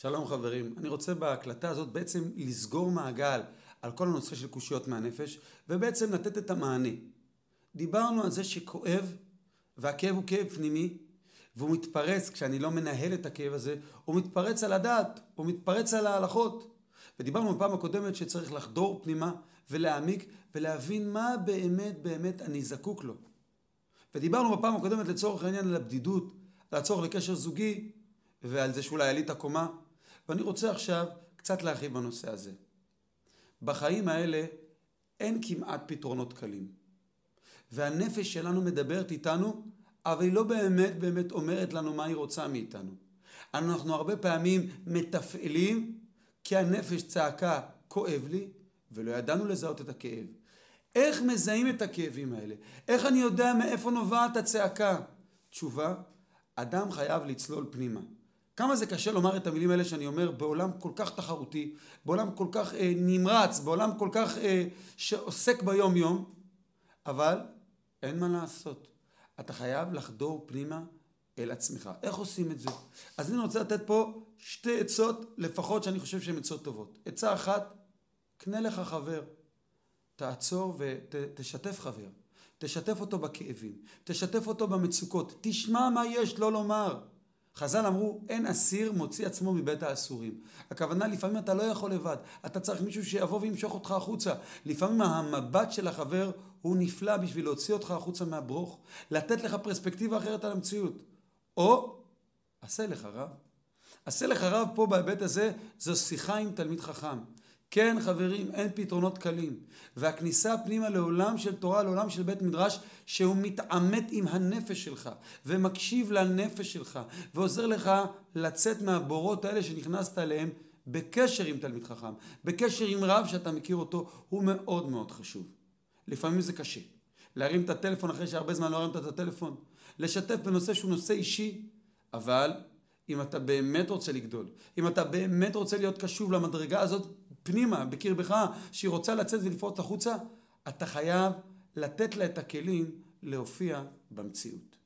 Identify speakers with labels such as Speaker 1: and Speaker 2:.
Speaker 1: שלום חברים, אני רוצה בהקלטה הזאת בעצם לסגור מעגל על כל הנושא של קושיות מהנפש ובעצם לתת את המענה. דיברנו על זה שכואב והכאב הוא כאב פנימי והוא מתפרץ כשאני לא מנהל את הכאב הזה, הוא מתפרץ על הדעת, הוא מתפרץ על ההלכות. ודיברנו בפעם הקודמת שצריך לחדור פנימה ולהעמיק ולהבין מה באמת באמת אני זקוק לו. ודיברנו בפעם הקודמת לצורך העניין על הבדידות, על הצורך לקשר זוגי ועל זה שאולי עלית קומה. ואני רוצה עכשיו קצת להרחיב בנושא הזה. בחיים האלה אין כמעט פתרונות קלים. והנפש שלנו מדברת איתנו, אבל היא לא באמת באמת אומרת לנו מה היא רוצה מאיתנו. אנחנו הרבה פעמים מתפעלים כי הנפש צעקה כואב לי, ולא ידענו לזהות את הכאב. איך מזהים את הכאבים האלה? איך אני יודע מאיפה נובעת הצעקה? תשובה, אדם חייב לצלול פנימה. כמה זה קשה לומר את המילים האלה שאני אומר בעולם כל כך תחרותי, בעולם כל כך אה, נמרץ, בעולם כל כך אה, שעוסק ביום יום, אבל אין מה לעשות. אתה חייב לחדור פנימה אל עצמך. איך עושים את זה? אז אני רוצה לתת פה שתי עצות לפחות שאני חושב שהן עצות טובות. עצה אחת, קנה לך חבר. תעצור ותשתף חבר. תשתף אותו בכאבים, תשתף אותו במצוקות, תשמע מה יש לו לומר. חז"ל אמרו, אין אסיר מוציא עצמו מבית האסורים. הכוונה, לפעמים אתה לא יכול לבד, אתה צריך מישהו שיבוא וימשוך אותך החוצה. לפעמים המבט של החבר הוא נפלא בשביל להוציא אותך החוצה מהברוך, לתת לך פרספקטיבה אחרת על המציאות. או, עשה לך רב. עשה לך רב פה בהיבט הזה, זו שיחה עם תלמיד חכם. כן חברים, אין פתרונות קלים. והכניסה פנימה לעולם של תורה, לעולם של בית מדרש, שהוא מתעמת עם הנפש שלך, ומקשיב לנפש שלך, ועוזר לך לצאת מהבורות האלה שנכנסת אליהם בקשר עם תלמיד חכם, בקשר עם רב שאתה מכיר אותו, הוא מאוד מאוד חשוב. לפעמים זה קשה. להרים את הטלפון אחרי שהרבה זמן לא הרמת את הטלפון, לשתף בנושא שהוא נושא אישי, אבל אם אתה באמת רוצה לגדול, אם אתה באמת רוצה להיות קשוב למדרגה הזאת פנימה, בקרבך, שהיא רוצה לצאת ולפרוט החוצה, אתה חייב לתת לה את הכלים להופיע במציאות.